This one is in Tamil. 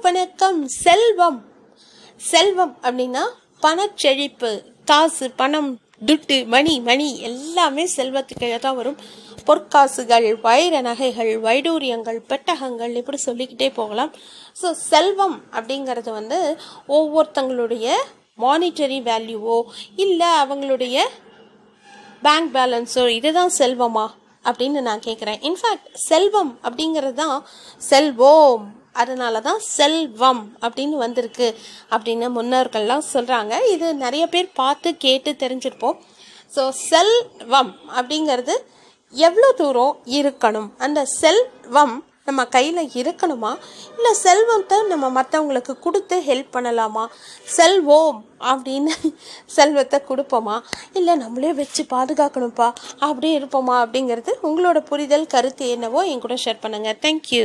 வணக்கம் செல்வம். செல்வம் அப்படின்னா பணச்செழிப்பு காசு பணம் துட்டு மணி மணி எல்லாமே செல்வத்துக்கு தான் வரும். பொற்காசுகள் வைர நகைகள் வைடூரியங்கள் பெட்டகங்கள் இப்படி சொல்லிக்கிட்டே போகலாம். ஸோ செல்வம் அப்படிங்கிறது வந்து ஒவ்வொருத்தங்களுடைய மானிட்டரி வேல்யூவோ இல்லை அவங்களுடைய பேங்க் பேலன்ஸோ இதுதான் செல்வமா அப்படின்னு நான் கேட்குறேன் இன்ஃபேக்ட் செல்வம் அப்படிங்கிறது தான் செல்வோம். அதனால தான் செல்வம் அப்படின்னு வந்திருக்கு அப்படின்னு முன்னோர்கள்லாம் சொல்கிறாங்க இது நிறைய பேர் பார்த்து கேட்டு தெரிஞ்சிருப்போம். ஸோ செல்வம் அப்படிங்கிறது எவ்வளோ தூரம் இருக்கணும்? அந்த செல்வம் நம்ம கையில் இருக்கணுமா? இல்லை செல்வத்தை நம்ம மற்றவங்களுக்கு கொடுத்து ஹெல்ப் பண்ணலாமா? செல்வோம் அப்படின்னு செல்வத்தை கொடுப்போமா? இல்லை நம்மளே வச்சு பாதுகாக்கணும்ப்பா அப்படியே இருப்போமா அப்படிங்கிறது உங்களோட புரிதல் கருத்து என்னவோ என் கூட ஷேர் பண்ணுங்கள் தேங்க்யூ